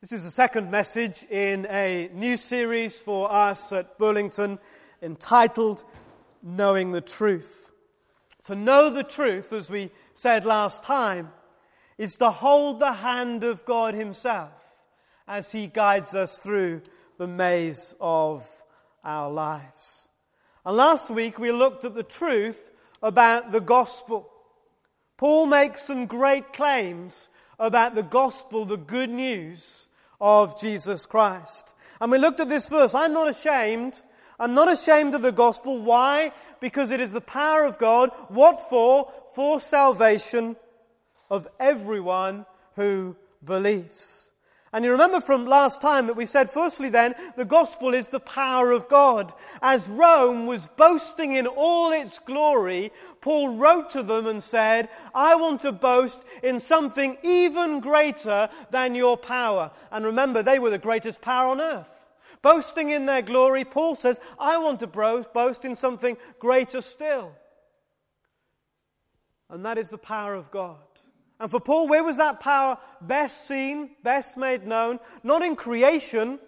This is the second message in a new series for us at Burlington entitled Knowing the Truth. To know the truth, as we said last time, is to hold the hand of God Himself as He guides us through the maze of our lives. And last week we looked at the truth about the gospel. Paul makes some great claims about the gospel, the good news of Jesus Christ. And we looked at this verse. I'm not ashamed. I'm not ashamed of the gospel. Why? Because it is the power of God. What for? For salvation of everyone who believes. And you remember from last time that we said, firstly, then, the gospel is the power of God. As Rome was boasting in all its glory, Paul wrote to them and said, I want to boast in something even greater than your power. And remember, they were the greatest power on earth. Boasting in their glory, Paul says, I want to boast in something greater still. And that is the power of God. And for Paul, where was that power best seen, best made known? Not in creation.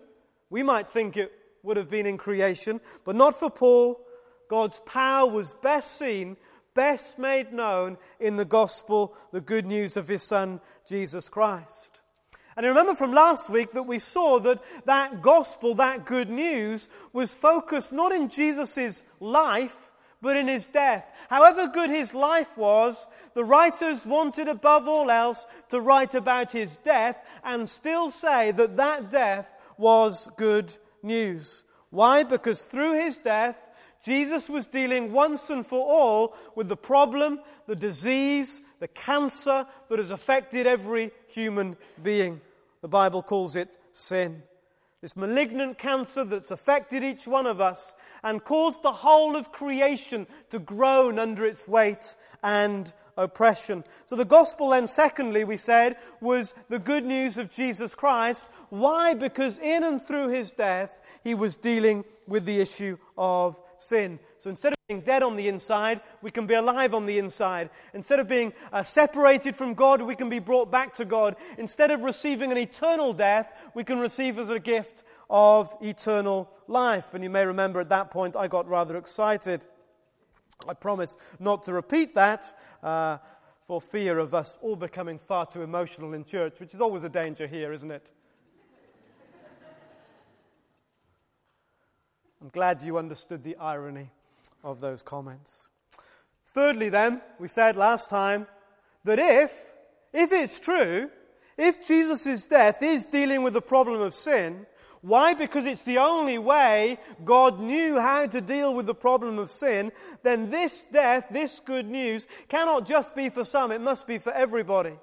We might think it would have been in creation, but not for Paul. God's power was best seen, best made known in the gospel, the good news of his son, Jesus Christ. And remember from last week that we saw that that gospel, that good news, was focused not in Jesus' life, but in his death. However good his life was, the writers wanted above all else to write about his death and still say that that death was good news. Why? Because through his death, Jesus was dealing once and for all with the problem, the disease, the cancer that has affected every human being. The Bible calls it sin this malignant cancer that's affected each one of us and caused the whole of creation to groan under its weight and oppression. So, the gospel, then, secondly, we said, was the good news of Jesus Christ. Why? Because in and through his death, he was dealing with the issue of sin. So instead of being dead on the inside, we can be alive on the inside. Instead of being uh, separated from God, we can be brought back to God. Instead of receiving an eternal death, we can receive as a gift of eternal life. And you may remember at that point, I got rather excited. I promise not to repeat that uh, for fear of us all becoming far too emotional in church, which is always a danger here, isn't it? I'm glad you understood the irony of those comments. Thirdly, then, we said last time that if, if it's true, if Jesus' death is dealing with the problem of sin, why? Because it's the only way God knew how to deal with the problem of sin, then this death, this good news, cannot just be for some, it must be for everybody.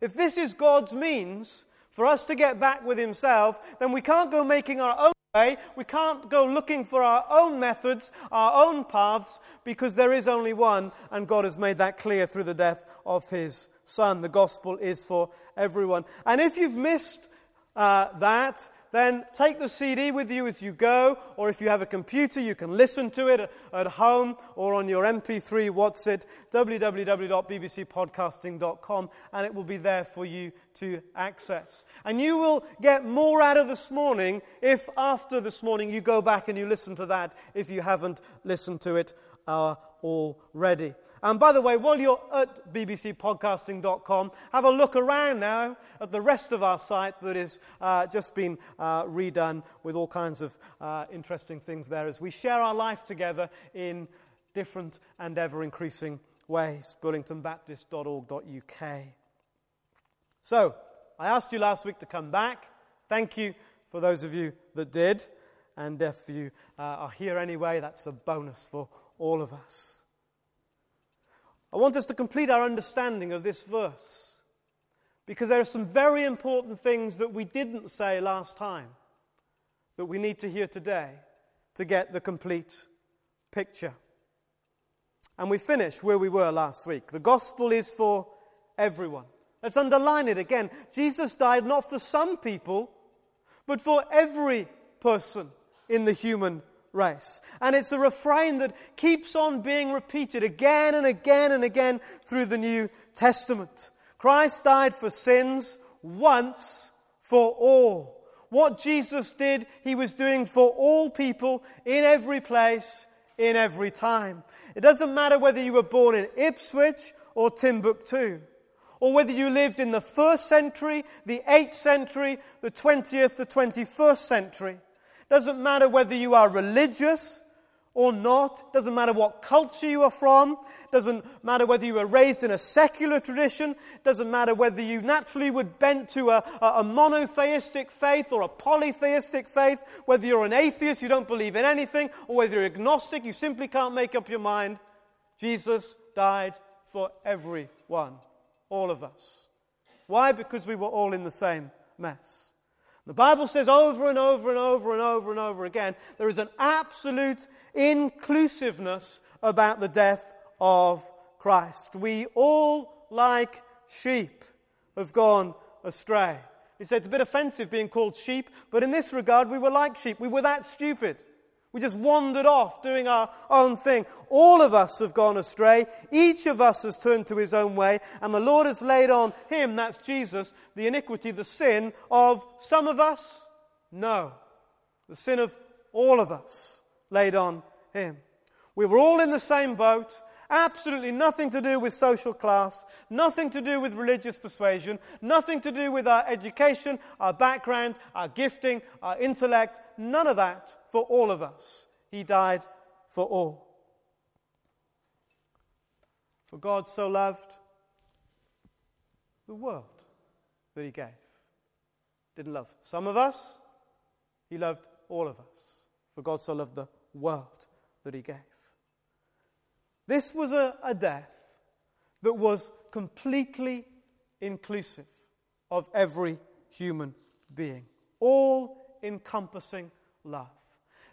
If this is God's means for us to get back with Himself, then we can't go making our own way. We can't go looking for our own methods, our own paths, because there is only one, and God has made that clear through the death of His Son. The gospel is for everyone. And if you've missed uh, that, then take the CD with you as you go, or if you have a computer, you can listen to it at home or on your MP3. What's it? www.bbcpodcasting.com, and it will be there for you to access. And you will get more out of this morning if after this morning you go back and you listen to that if you haven't listened to it uh, already. And by the way, while you're at bbcpodcasting.com, have a look around now at the rest of our site that has uh, just been uh, redone with all kinds of uh, interesting things there as we share our life together in different and ever increasing ways. burlingtonbaptist.org.uk. So, I asked you last week to come back. Thank you for those of you that did. And if you uh, are here anyway, that's a bonus for all of us. I want us to complete our understanding of this verse because there are some very important things that we didn't say last time that we need to hear today to get the complete picture. And we finish where we were last week. The gospel is for everyone. Let's underline it again. Jesus died not for some people, but for every person in the human race. And it's a refrain that keeps on being repeated again and again and again through the New Testament. Christ died for sins once for all. What Jesus did, he was doing for all people in every place, in every time. It doesn't matter whether you were born in Ipswich or Timbuktu, or whether you lived in the first century, the 8th century, the 20th, the 21st century. Doesn't matter whether you are religious or not. Doesn't matter what culture you are from. Doesn't matter whether you were raised in a secular tradition. Doesn't matter whether you naturally would bent to a, a, monotheistic faith or a polytheistic faith. Whether you're an atheist, you don't believe in anything, or whether you're agnostic, you simply can't make up your mind. Jesus died for everyone, all of us. Why? Because we were all in the same mess. The Bible says over and over and over and over and over again there is an absolute inclusiveness about the death of Christ. We all, like sheep, have gone astray. He said it's a bit offensive being called sheep, but in this regard, we were like sheep. We were that stupid. We just wandered off doing our own thing. All of us have gone astray. Each of us has turned to his own way. And the Lord has laid on him, that's Jesus, the iniquity, the sin of some of us? No. The sin of all of us laid on him. We were all in the same boat. Absolutely nothing to do with social class, nothing to do with religious persuasion, nothing to do with our education, our background, our gifting, our intellect, none of that for all of us. He died for all. For God so loved the world that He gave. Didn't love some of us, He loved all of us. For God so loved the world that He gave. This was a, a death that was completely inclusive of every human being, all encompassing love.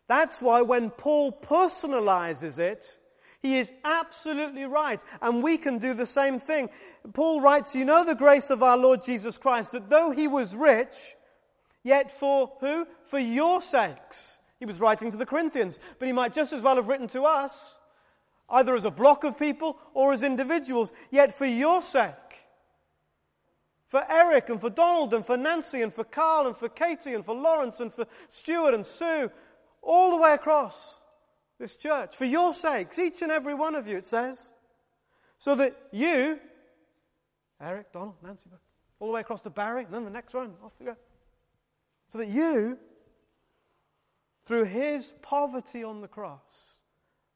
That's why when Paul personalizes it, he is absolutely right. And we can do the same thing. Paul writes, You know the grace of our Lord Jesus Christ, that though he was rich, yet for who? For your sakes. He was writing to the Corinthians, but he might just as well have written to us, either as a block of people or as individuals. Yet for your sake, for Eric and for Donald and for Nancy and for Carl and for Katie and for Lawrence and for Stuart and Sue all the way across this church. For your sakes, each and every one of you, it says. So that you, Eric, Donald, Nancy, all the way across to Barry, and then the next one, off you go. So that you, through his poverty on the cross,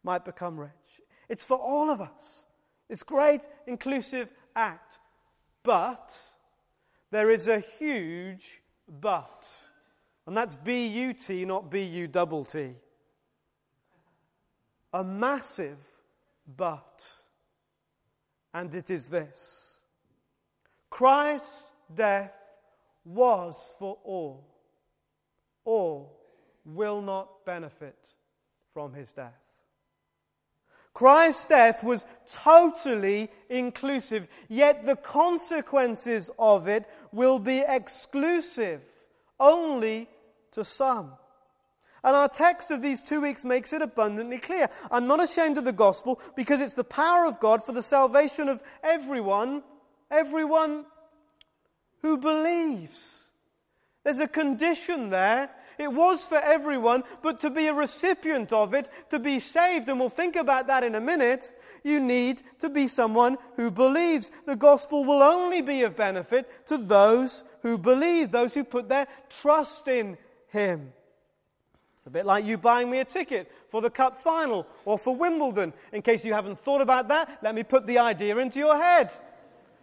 might become rich. It's for all of us. This great inclusive act. But there is a huge but. And that's B U T, not B U double T. A massive but. And it is this Christ's death was for all. All will not benefit from his death. Christ's death was totally inclusive, yet the consequences of it will be exclusive only to some. And our text of these two weeks makes it abundantly clear. I'm not ashamed of the gospel because it's the power of God for the salvation of everyone, everyone who believes. There's a condition there. It was for everyone, but to be a recipient of it, to be saved, and we'll think about that in a minute, you need to be someone who believes. The gospel will only be of benefit to those who believe, those who put their trust in him. It's a bit like you buying me a ticket for the Cup final or for Wimbledon. In case you haven't thought about that, let me put the idea into your head.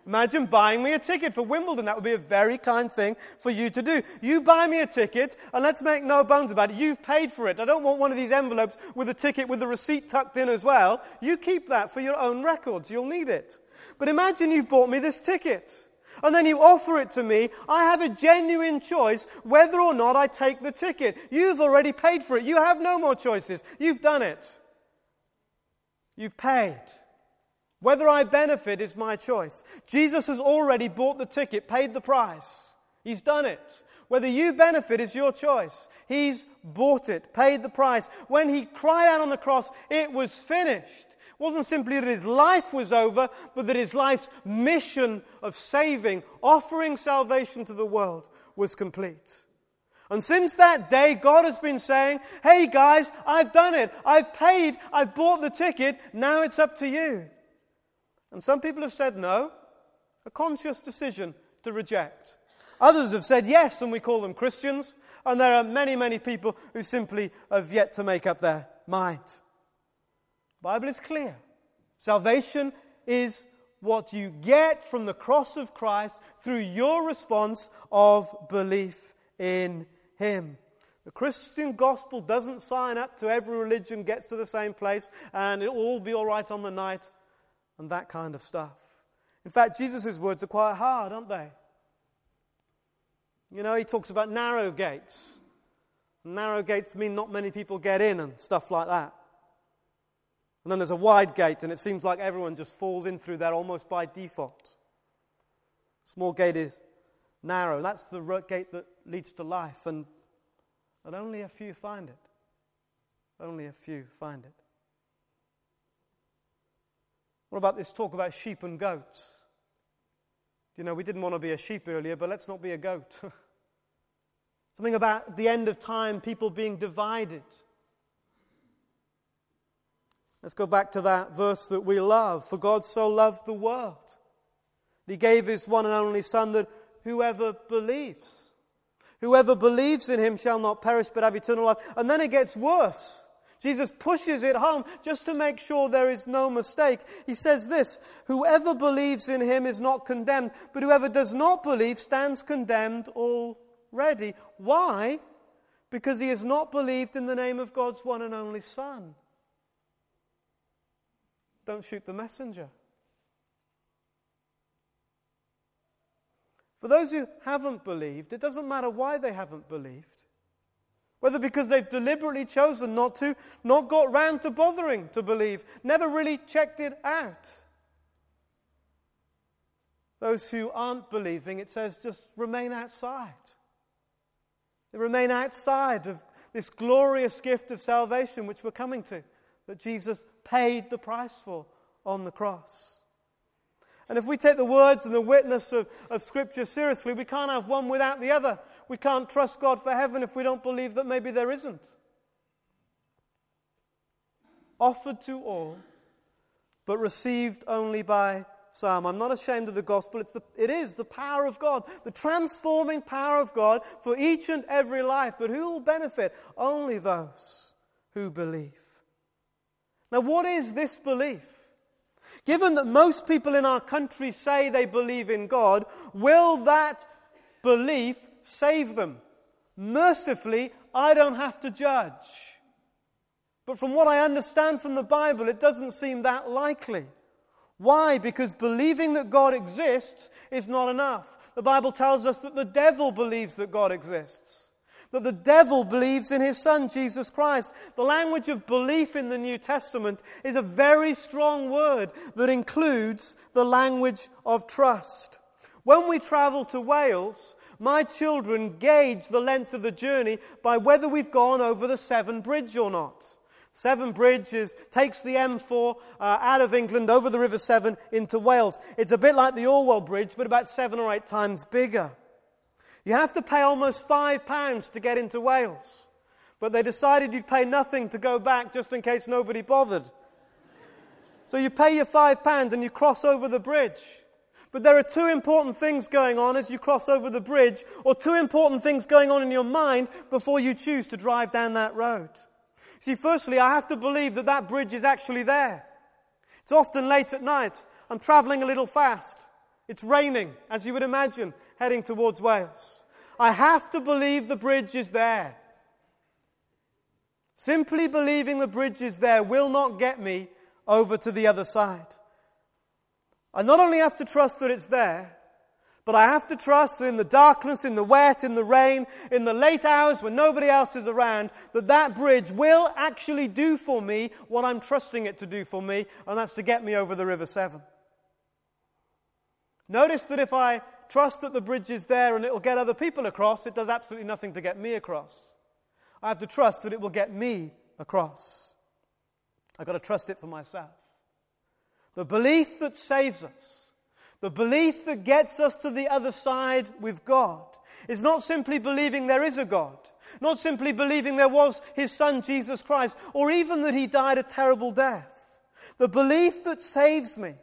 Imagine buying me a ticket for Wimbledon. That would be a very kind thing for you to do. You buy me a ticket, and let's make no bones about it. You've paid for it. I don't want one of these envelopes with a ticket with the receipt tucked in as well. You keep that for your own records. You'll need it. But imagine you've bought me this ticket and then you offer it to me, I have a genuine choice whether or not I take the ticket. You've already paid for it. You have no more choices. You've done it. You've paid. Whether I benefit is my choice. Jesus has already bought the ticket, paid the price. He's done it. Whether you benefit is your choice. He's bought it, paid the price. When he cried out on the cross, it was finished It wasn't simply that his life was over, but that his life's mission of saving, offering salvation to the world, was complete. And since that day, God has been saying, Hey guys, I've done it. I've paid. I've bought the ticket. Now it's up to you. And some people have said no, a conscious decision to reject. Others have said yes, and we call them Christians. And there are many, many people who simply have yet to make up their mind. The Bible is clear. Salvation is what you get from the cross of Christ through your response of belief in Him. The Christian gospel doesn't sign up to every religion gets to the same place and it'll all be all right on the night and that kind of stuff. In fact, Jesus' words are quite hard, aren't they? You know, he talks about narrow gates. Narrow gates mean not many people get in and stuff like that. And then there's a wide gate, and it seems like everyone just falls in through that almost by default. Small gate is narrow. That's the gate that leads to life, and, and only a few find it. Only a few find it. What about this talk about sheep and goats? You know, we didn't want to be a sheep earlier, but let's not be a goat. Something about the end of time, people being divided. Let's go back to that verse that we love. For God so loved the world. He gave his one and only Son that whoever believes, whoever believes in him shall not perish but have eternal life. And then it gets worse. Jesus pushes it home just to make sure there is no mistake. He says this Whoever believes in him is not condemned, but whoever does not believe stands condemned already. Why? Because he has not believed in the name of God's one and only Son. Don't shoot the messenger. For those who haven't believed, it doesn't matter why they haven't believed. Whether because they've deliberately chosen not to, not got round to bothering to believe, never really checked it out. Those who aren't believing, it says, just remain outside. They remain outside of this glorious gift of salvation which we're coming to, that Jesus paid the price for on the cross. And if we take the words and the witness of, of Scripture seriously, we can't have one without the other. We can't trust God for heaven if we don't believe that maybe there isn't. Offered to all, but received only by some. I'm not ashamed of the gospel. It's the, it is the power of God, the transforming power of God for each and every life. But who will benefit? Only those who believe. Now, what is this belief? Given that most people in our country say they believe in God, will that belief save them? Mercifully, I don't have to judge. But from what I understand from the Bible, it doesn't seem that likely. Why? Because believing that God exists is not enough. The Bible tells us that the devil believes that God exists, that the devil believes in his Son, Jesus Christ. The language of belief in the New Testament is a very strong word that includes the language of trust. When we travel to Wales, my children gauge the length of the journey by whether we've gone over the Severn Bridge or not. Severn Bridge is, takes the M4 uh, out of England over the River Severn into Wales. It's a bit like the Orwell Bridge, but about seven or eight times bigger. You have to pay almost five pounds to get into Wales. But they decided you'd pay nothing to go back just in case nobody bothered. So you pay your five pounds and you cross over the bridge. But there are two important things going on as you cross over the bridge, or two important things going on in your mind before you choose to drive down that road. See, firstly, I have to believe that that bridge is actually there. It's often late at night. I'm traveling a little fast. It's raining, as you would imagine, heading towards Wales. I have to believe the bridge is there. Simply believing the bridge is there will not get me over to the other side. I not only have to trust that it's there, but I have to trust that in the darkness, in the wet, in the rain, in the late hours when nobody else is around, that that bridge will actually do for me what I'm trusting it to do for me, and that's to get me over the River Severn. Notice that if I trust that the bridge is there and it will get other people across, it does absolutely nothing to get me across. I have to trust that it will get me across. I've got to trust it for myself. The belief that saves us the belief that gets us to the other side with God is not simply believing there is a God, not simply believing there was his son Jesus Christ, or even that he died a terrible death. The belief that saves me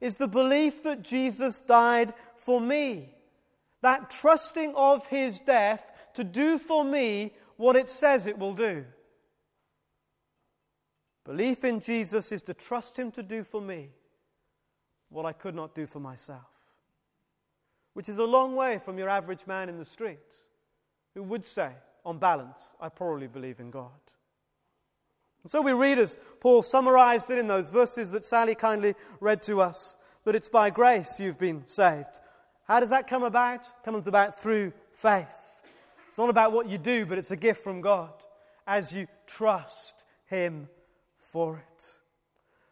is the belief that Jesus died for me. That trusting of his death to do for me what it says it will do. Belief in Jesus is to trust him to do for me what I could not do for myself. Which is a long way from your average man in the street who would say, on balance, I probably believe in God. And so we read as Paul summarized it in those verses that Sally kindly read to us that it's by grace you've been saved. How does that come about? It comes about through faith. It's not about what you do, but it's a gift from God as you trust Him for it.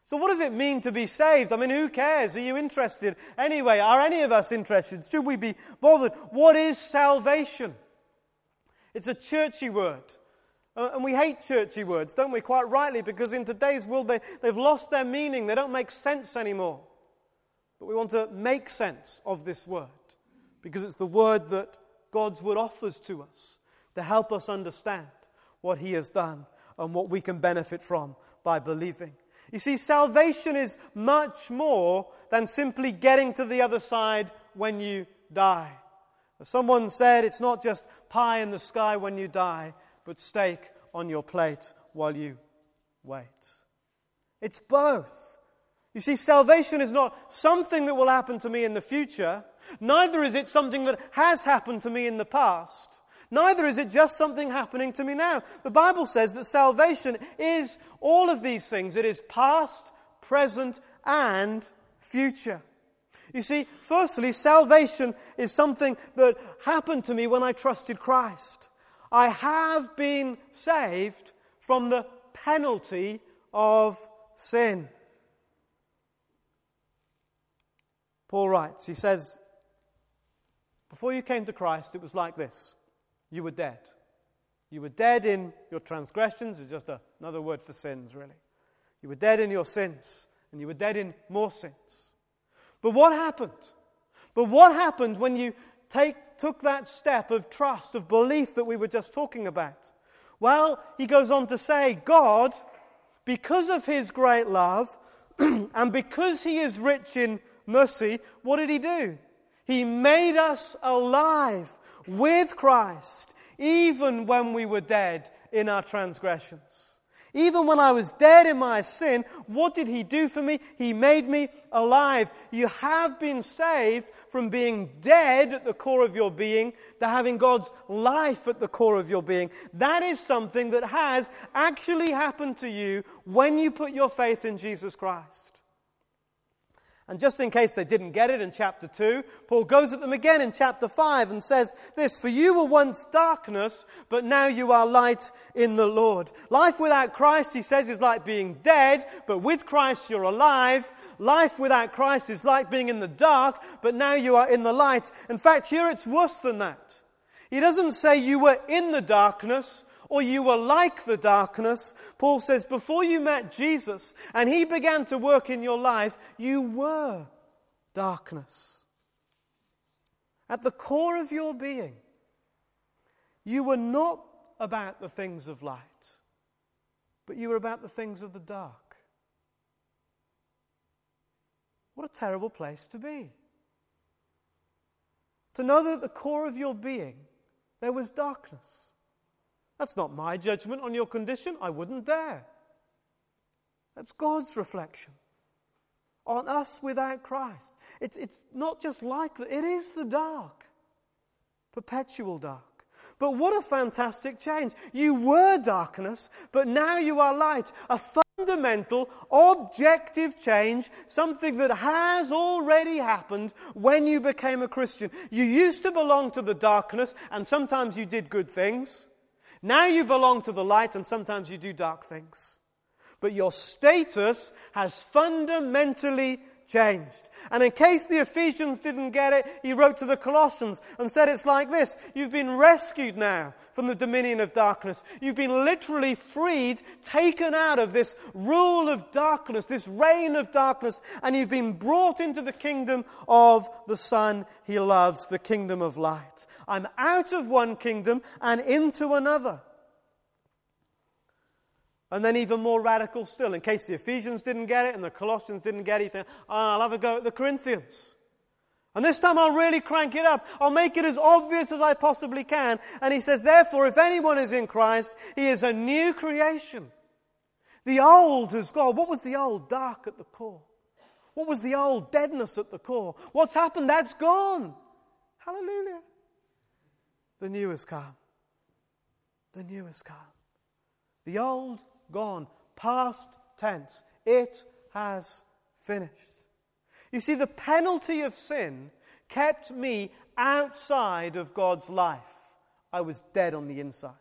So, what does it mean to be saved? I mean, who cares? Are you interested? Anyway, are any of us interested? Should we be bothered? What is salvation? It's a churchy word. Uh, and we hate churchy words, don't we? Quite rightly, because in today's world they, they've lost their meaning. They don't make sense anymore. But we want to make sense of this word because it's the word that God's word offers to us to help us understand what He has done and what we can benefit from by believing. You see, salvation is much more than simply getting to the other side when you die. As someone said, it's not just pie in the sky when you die, but steak on your plate while you wait. It's both. You see, salvation is not something that will happen to me in the future, neither is it something that has happened to me in the past. Neither is it just something happening to me now. The Bible says that salvation is all of these things it is past, present, and future. You see, firstly, salvation is something that happened to me when I trusted Christ. I have been saved from the penalty of sin. Paul writes, he says, Before you came to Christ, it was like this you were dead. You were dead in your transgressions, it's just a, another word for sins, really. You were dead in your sins, and you were dead in more sins. But what happened? But what happened when you take, took that step of trust, of belief that we were just talking about? Well, he goes on to say, God, because of his great love, and because he is rich in mercy, what did he do? He made us alive with Christ, even when we were dead in our transgressions. Even when I was dead in my sin, what did He do for me? He made me alive. You have been saved from being dead at the core of your being to having God's life at the core of your being. That is something that has actually happened to you when you put your faith in Jesus Christ. And just in case they didn't get it in chapter 2, Paul goes at them again in chapter 5 and says this For you were once darkness, but now you are light in the Lord. Life without Christ, he says, is like being dead, but with Christ you're alive. Life without Christ is like being in the dark, but now you are in the light. In fact, here it's worse than that. He doesn't say you were in the darkness, or you were like the darkness. Paul says, before you met Jesus and he began to work in your life, you were darkness. At the core of your being, you were not about the things of light, but you were about the things of the dark. What a terrible place to be. To know that at the core of your being, there was darkness. That's not my judgment on your condition. I wouldn't dare. That's God's reflection on us without Christ. It's, it's not just like that, it is the dark, perpetual dark. But what a fantastic change. You were darkness, but now you are light. A fundamental, objective change, something that has already happened when you became a Christian. You used to belong to the darkness, and sometimes you did good things. Now you belong to the light, and sometimes you do dark things. But your status has fundamentally changed. And in case the Ephesians didn't get it, he wrote to the Colossians and said it's like this You've been rescued now from the dominion of darkness. You've been literally freed, taken out of this rule of darkness, this reign of darkness, and you've been brought into the kingdom of the Son he loves, the kingdom of light. I'm out of one kingdom and into another. And then, even more radical still, in case the Ephesians didn't get it and the Colossians didn't get it, oh, ah, I'll have a go at the Corinthians. And this time I'll really crank it up. I'll make it as obvious as I possibly can. And he says, Therefore, if anyone is in Christ, he is a new creation. The old has gone. What was the old? Dark at the core. What was the old? Deadness at the core. What's happened? That's gone. Hallelujah. The new has come. The new has come. The old gone. Past tense. It has finished. You see, the penalty of sin kept me outside of God's life. I was dead on the inside.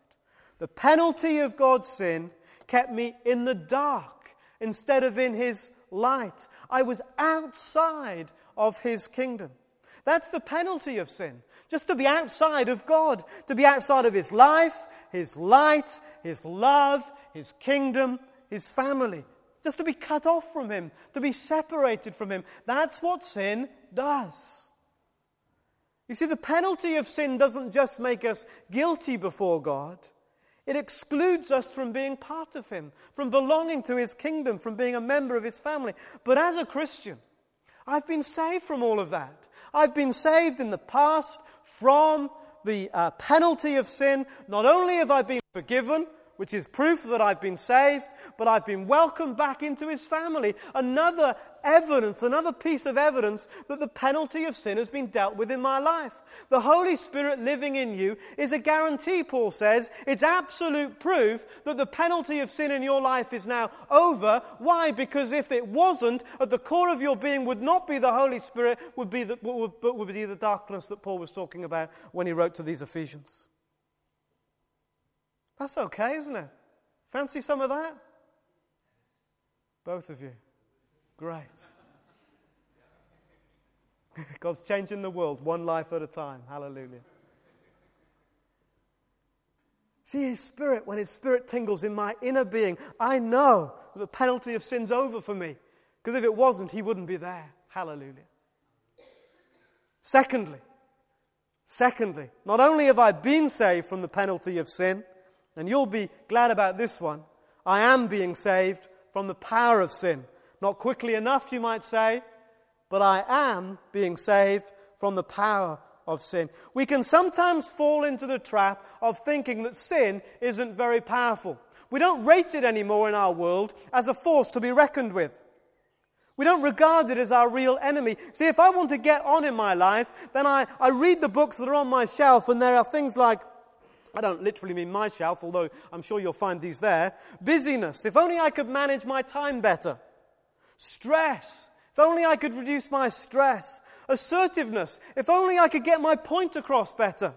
The penalty of God's sin kept me in the dark instead of in His light. I was outside of His kingdom. That's the penalty of sin. Just to be outside of God, to be outside of His life, His light, His love, His kingdom, His family just to be cut off from Him, to be separated from Him. That's what sin does. You see, the penalty of sin doesn't just make us guilty before God, it excludes us from being part of Him, from belonging to His kingdom, from being a member of His family. But as a Christian, I've been saved from all of that. I've been saved in the past from the uh, penalty of sin. Not only have I been forgiven, which is proof that I've been saved, but I've been welcomed back into his family. Another evidence, another piece of evidence that the penalty of sin has been dealt with in my life. The Holy Spirit living in you is a guarantee, Paul says. It's absolute proof that the penalty of sin in your life is now over. Why? Because if it wasn't, at the core of your being would not be the Holy Spirit, would be the, would, would be the darkness that Paul was talking about when he wrote to these Ephesians. That's okay, isn't it? Fancy some of that? Both of you. Great. God's changing the world one life at a time. Hallelujah. See, His Spirit, when His Spirit tingles in my inner being, I know that the penalty of sin's over for me. Because if it wasn't, He wouldn't be there. Hallelujah. Secondly, secondly, not only have I been saved from the penalty of sin, and you'll be glad about this one. I am being saved from the power of sin. Not quickly enough, you might say, but I am being saved from the power of sin. We can sometimes fall into the trap of thinking that sin isn't very powerful. We don't rate it anymore in our world as a force to be reckoned with. We don't regard it as our real enemy. See, if I want to get on in my life, then I, I read the books that are on my shelf, and there are things like I don't literally mean my shelf, although I'm sure you'll find these there. Busyness. If only I could manage my time better. Stress. If only I could reduce my stress. Assertiveness. If only I could get my point across better.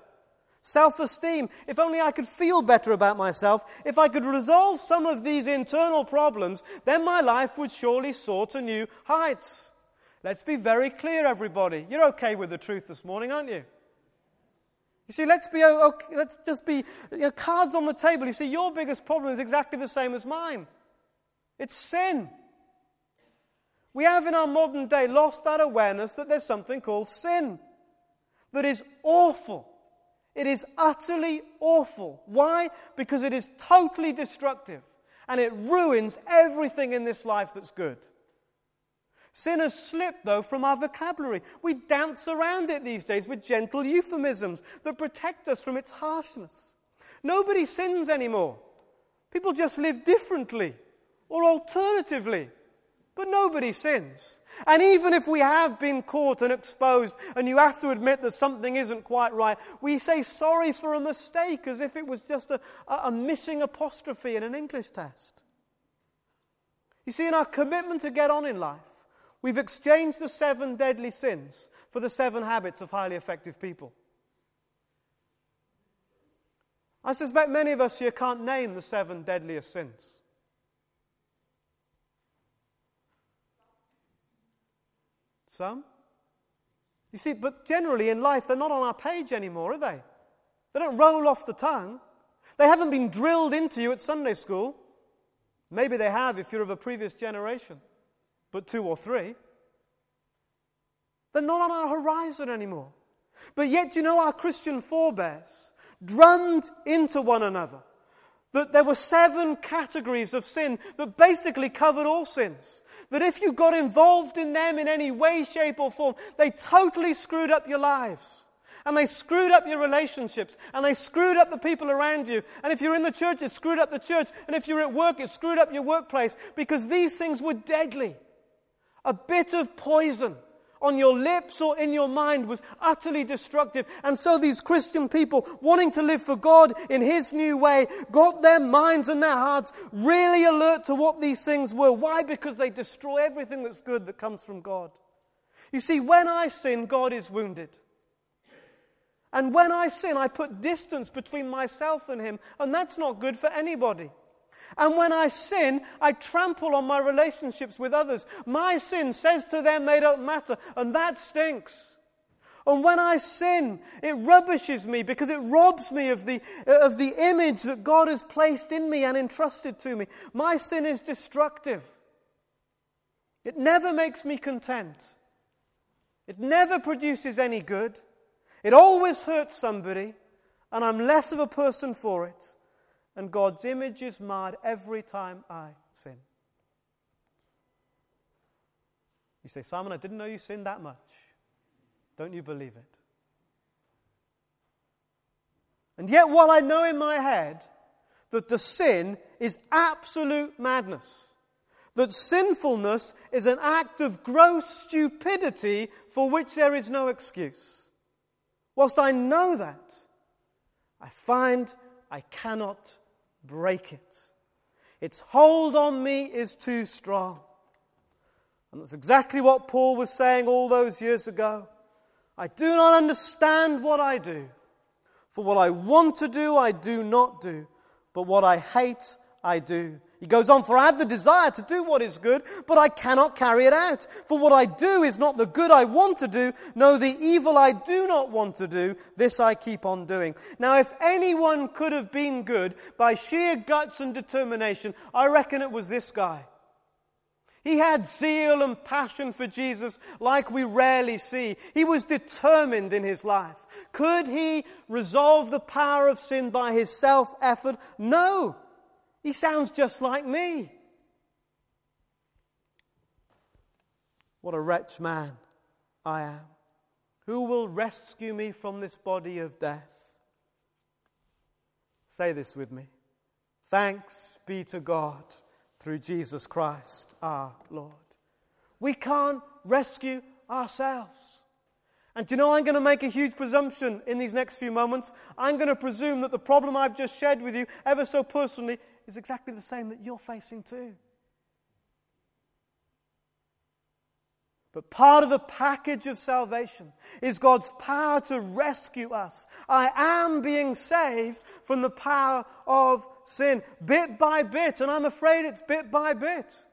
Self esteem. If only I could feel better about myself. If I could resolve some of these internal problems, then my life would surely soar to new heights. Let's be very clear, everybody. You're okay with the truth this morning, aren't you? You see, let's, be, okay, let's just be you know, cards on the table. You see, your biggest problem is exactly the same as mine it's sin. We have in our modern day lost that awareness that there's something called sin that is awful. It is utterly awful. Why? Because it is totally destructive and it ruins everything in this life that's good. Sin has slipped, though, from our vocabulary. We dance around it these days with gentle euphemisms that protect us from its harshness. Nobody sins anymore. People just live differently or alternatively. But nobody sins. And even if we have been caught and exposed, and you have to admit that something isn't quite right, we say sorry for a mistake as if it was just a, a missing apostrophe in an English test. You see, in our commitment to get on in life, We've exchanged the seven deadly sins for the seven habits of highly effective people. I suspect many of us here can't name the seven deadliest sins. Some. You see, but generally in life, they're not on our page anymore, are they? They don't roll off the tongue. They haven't been drilled into you at Sunday school. Maybe they have if you're of a previous generation, but two or three. They're not on our horizon anymore. But yet, you know, our Christian forebears drummed into one another that there were seven categories of sin that basically covered all sins. That if you got involved in them in any way, shape, or form, they totally screwed up your lives. And they screwed up your relationships. And they screwed up the people around you. And if you're in the church, it screwed up the church. And if you're at work, it screwed up your workplace. Because these things were deadly. A bit of poison on your lips or in your mind was utterly destructive. And so these Christian people, wanting to live for God in His new way, got their minds and their hearts really alert to what these things were. Why? Because they destroy everything that's good that comes from God. You see, when I sin, God is wounded. And when I sin, I put distance between myself and Him, and that's not good for anybody. And when I sin, I trample on my relationships with others. My sin says to them they don't matter, and that stinks. And when I sin, it rubbishes me because it robs me of the, uh, of the image that God has placed in me and entrusted to me. My sin is destructive. It never makes me content. It never produces any good. It always hurts somebody, and I'm less of a person for it and God's image is marred every time I sin. You say, Simon, I didn't know you sinned that much. Don't you believe it? And yet, while I know in my head that the sin is absolute madness, that sinfulness is an act of gross stupidity for which there is no excuse, whilst I know that, I find I cannot break it. Its hold on me is too strong. And that's exactly what Paul was saying all those years ago. I do not understand what I do. For what I want to do, I do not do. But what I hate, I do. He goes on, For I have the desire to do what is good, but I cannot carry it out. For what I do is not the good I want to do, no, the evil I do not want to do, this I keep on doing. Now, if anyone could have been good by sheer guts and determination, I reckon it was this guy. He had zeal and passion for Jesus like we rarely see. He was determined in his life. Could he resolve the power of sin by his self effort? No. He sounds just like me. What a wretch man I am. Who will rescue me from this body of death? Say this with me. Thanks be to God through Jesus Christ our Lord. We can't rescue ourselves. And do you know, I'm going to make a huge presumption in these next few moments. I'm going to presume that the problem I've just shared with you, ever so personally, is exactly the same that you're facing too. But part of the package of salvation is God's power to rescue us. I am being saved from the power of sin, bit by bit, and I'm afraid it's bit by bit.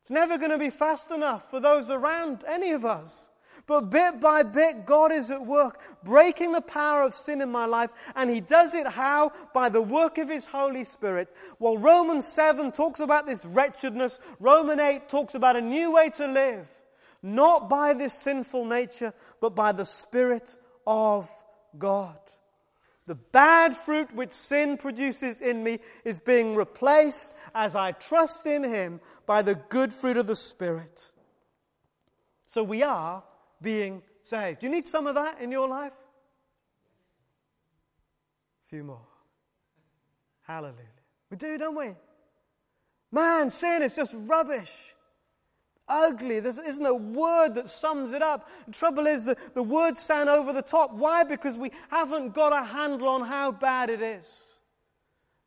It's never going to be fast enough for those around any of us. But bit by bit, God is at work, breaking the power of sin in my life. And He does it how? By the work of His Holy Spirit. While Romans 7 talks about this wretchedness, Romans 8 talks about a new way to live. Not by this sinful nature, but by the Spirit of God. The bad fruit which sin produces in me is being replaced as I trust in Him by the good fruit of the Spirit. So we are being saved. You need some of that in your life? A few more. Hallelujah. We do, don't we? Man, sin is just rubbish. Ugly. There isn't a word that sums it up. The trouble is that the words sound over the top. Why? Because we haven't got a handle on how bad it is.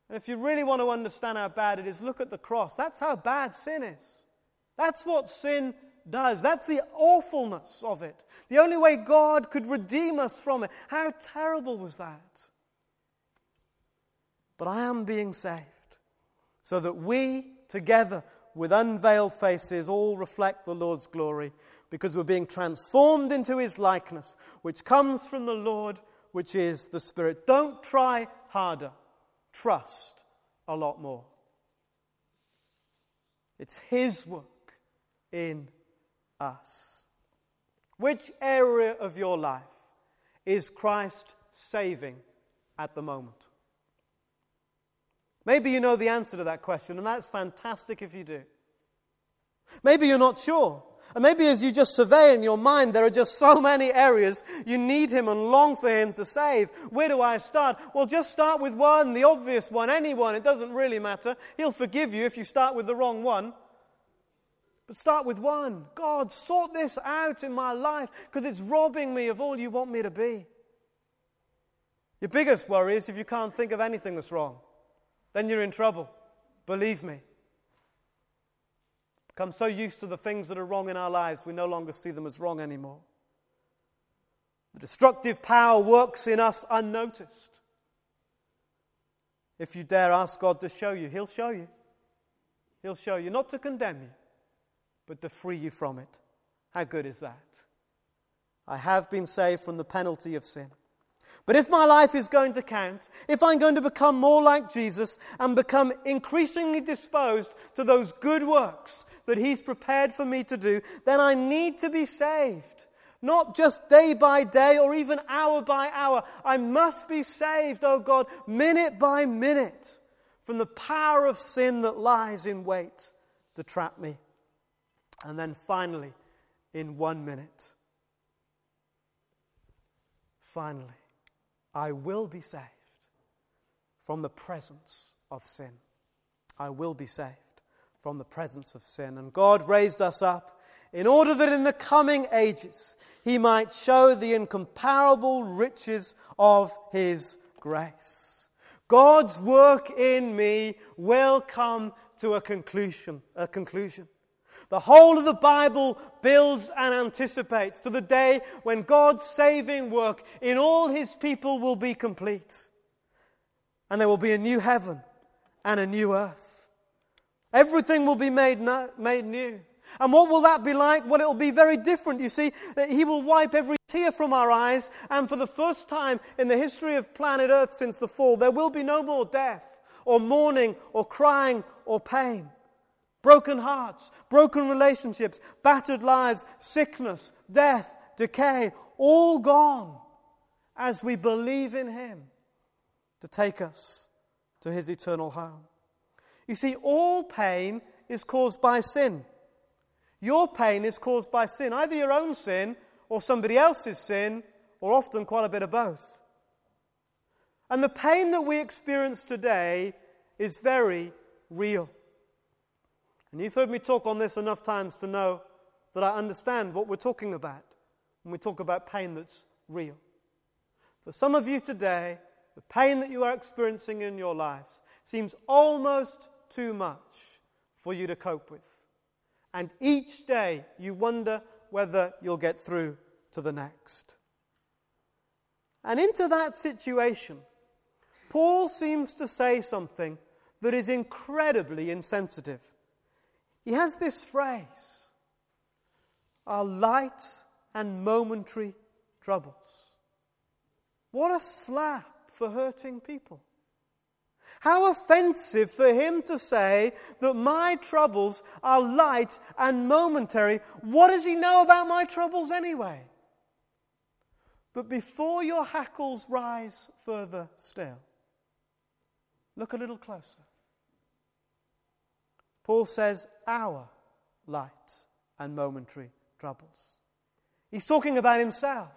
And if you really want to understand how bad it is, look at the cross. That's how bad sin is. That's what sin does. That's the awfulness of it. The only way God could redeem us from it. How terrible was that? But I am being saved so that we together with unveiled faces, all reflect the Lord's glory because we're being transformed into his likeness, which comes from the Lord, which is the Spirit. Don't try harder, trust a lot more. It's his work in us. Which area of your life is Christ saving at the moment? Maybe you know the answer to that question, and that's fantastic if you do. Maybe you're not sure. And maybe as you just survey in your mind, there are just so many areas you need Him and long for Him to save. Where do I start? Well, just start with one, the obvious one, anyone. It doesn't really matter. He'll forgive you if you start with the wrong one. But start with one. God, sort this out in my life because it's robbing me of all you want me to be. Your biggest worry is if you can't think of anything that's wrong then you're in trouble. Believe me. Become so used to the things that are wrong in our lives, we no longer see them as wrong anymore. The destructive power works in us unnoticed. If you dare ask God to show you, He'll show you. He'll show you, not to condemn you, but to free you from it. How good is that? I have been saved from the penalty of sin. But if my life is going to count, if I'm going to become more like Jesus and become increasingly disposed to those good works that He's prepared for me to do, then I need to be saved. Not just day by day or even hour by hour. I must be saved, oh God, minute by minute from the power of sin that lies in wait to trap me. And then finally, in one minute, finally, I will be saved from the presence of sin. I will be saved from the presence of sin. And God raised us up in order that in the coming ages he might show the incomparable riches of his grace. God's work in me will come to a conclusion, a conclusion. The whole of the Bible builds and anticipates to the day when God's saving work in all his people will be complete. And there will be a new heaven and a new earth. Everything will be made, no, made new. And what will that be like? Well, it will be very different. You see, He will wipe every tear from our eyes, and for the first time in the history of planet Earth since the fall, there will be no more death, or mourning, or crying, or pain. Broken hearts, broken relationships, battered lives, sickness, death, decay, all gone as we believe in Him to take us to His eternal home. You see, all pain is caused by sin. Your pain is caused by sin, either your own sin or somebody else's sin, or often quite a bit of both. And the pain that we experience today is very real. And you've heard me talk on this enough times to know that I understand what we're talking about when we talk about pain that's real. For some of you today, the pain that you are experiencing in your lives seems almost too much for you to cope with. And each day you wonder whether you'll get through to the next. And into that situation, Paul seems to say something that is incredibly insensitive. He has this phrase our light and momentary troubles. What a slap for hurting people. How offensive for him to say that my troubles are light and momentary. What does he know about my troubles anyway? But before your hackles rise further still, look a little closer. Paul says, our light and momentary troubles. He's talking about himself.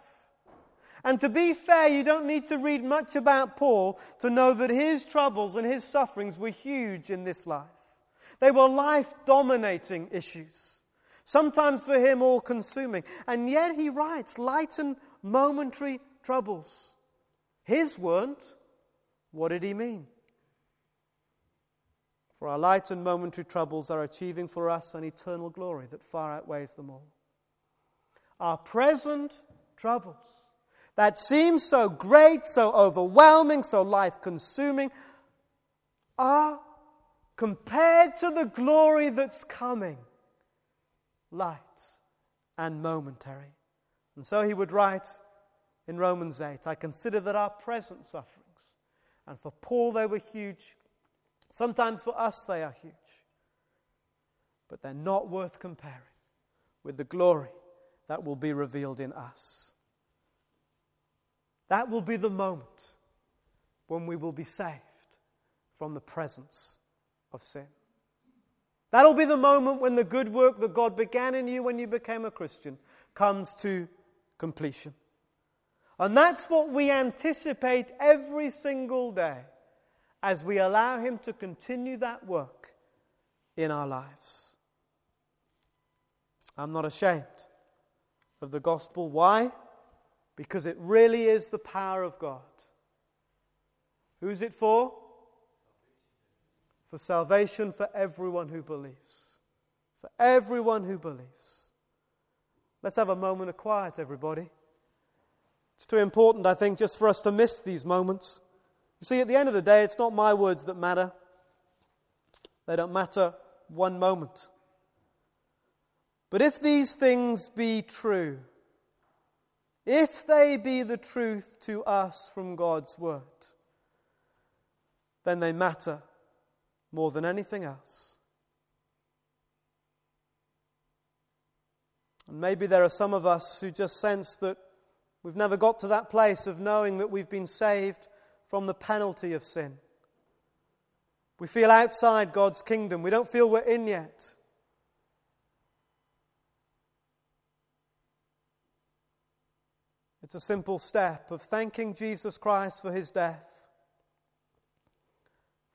And to be fair, you don't need to read much about Paul to know that his troubles and his sufferings were huge in this life. They were life dominating issues, sometimes for him all consuming. And yet he writes light and momentary troubles. His weren't. What did he mean? For our light and momentary troubles are achieving for us an eternal glory that far outweighs them all. Our present troubles that seem so great, so overwhelming, so life consuming are compared to the glory that's coming, light and momentary. And so he would write in Romans 8 I consider that our present sufferings, and for Paul they were huge, sometimes for us they are huge, but they're not worth comparing with the glory that will be revealed in us. That will be the moment when we will be saved from the presence of sin. That'll be the moment when the good work that God began in you when you became a Christian comes to completion. And that's what we anticipate every single day as we allow Him to continue that work in our lives. I'm not ashamed of the gospel. Why? Because it really is the power of God. Who's it for? For salvation for everyone who believes. For everyone who believes. Let's have a moment of quiet, everybody. It's too important, I think, just for us to miss these moments. You see, at the end of the day, it's not my words that matter, they don't matter one moment. But if these things be true, if they be the truth to us from God's Word, then they matter more than anything else. And maybe there are some of us who just sense that we've never got to that place of knowing that we've been saved from the penalty of sin. We feel outside God's kingdom. We don't feel we're in yet. It's a simple step of thanking Jesus Christ for his death,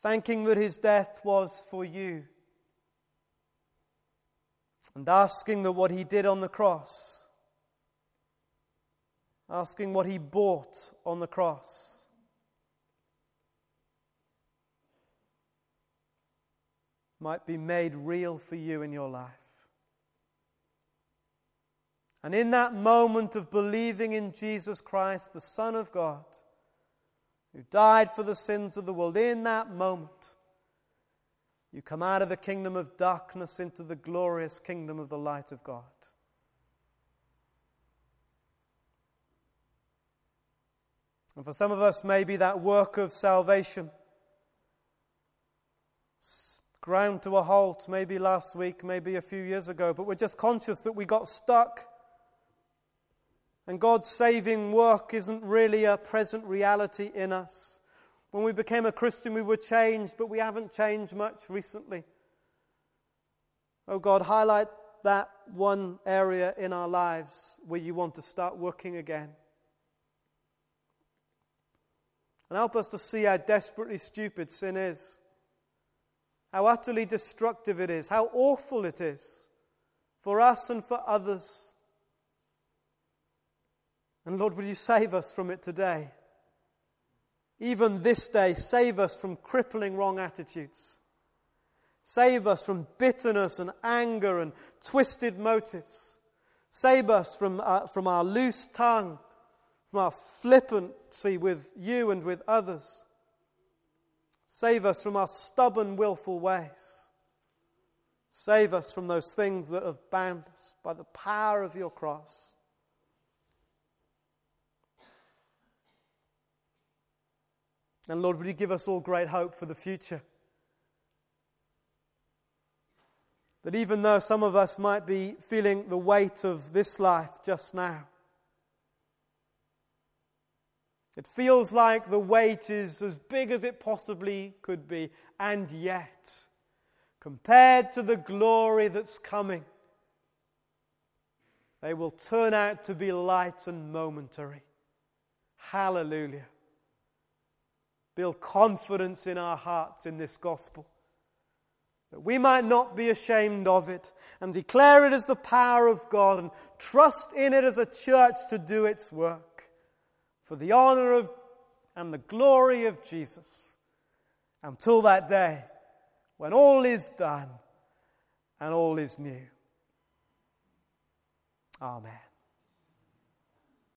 thanking that his death was for you, and asking that what he did on the cross, asking what he bought on the cross, might be made real for you in your life. And in that moment of believing in Jesus Christ, the Son of God, who died for the sins of the world, in that moment, you come out of the kingdom of darkness into the glorious kingdom of the light of God. And for some of us, maybe that work of salvation ground to a halt, maybe last week, maybe a few years ago, but we're just conscious that we got stuck and God's saving work isn't really a present reality in us. When we became a Christian, we were changed, but we haven't changed much recently. Oh God, highlight that one area in our lives where you want to start working again. And help us to see how desperately stupid sin is, how utterly destructive it is, how awful it is for us and for others. And Lord, would you save us from it today? Even this day, save us from crippling wrong attitudes. Save us from bitterness and anger and twisted motives. Save us from, uh, from our loose tongue, from our flippancy with you and with others. Save us from our stubborn, willful ways. Save us from those things that have bound us by the power of your cross. And Lord, would you give us all great hope for the future? That even though some of us might be feeling the weight of this life just now, it feels like the weight is as big as it possibly could be, and yet, compared to the glory that's coming, they will turn out to be light and momentary. Hallelujah build confidence in our hearts in this gospel. That we might not be ashamed of it and declare it as the power of God and trust in it as a church to do its work for the honor of and the glory of Jesus until that day when all is done and all is new. Amen.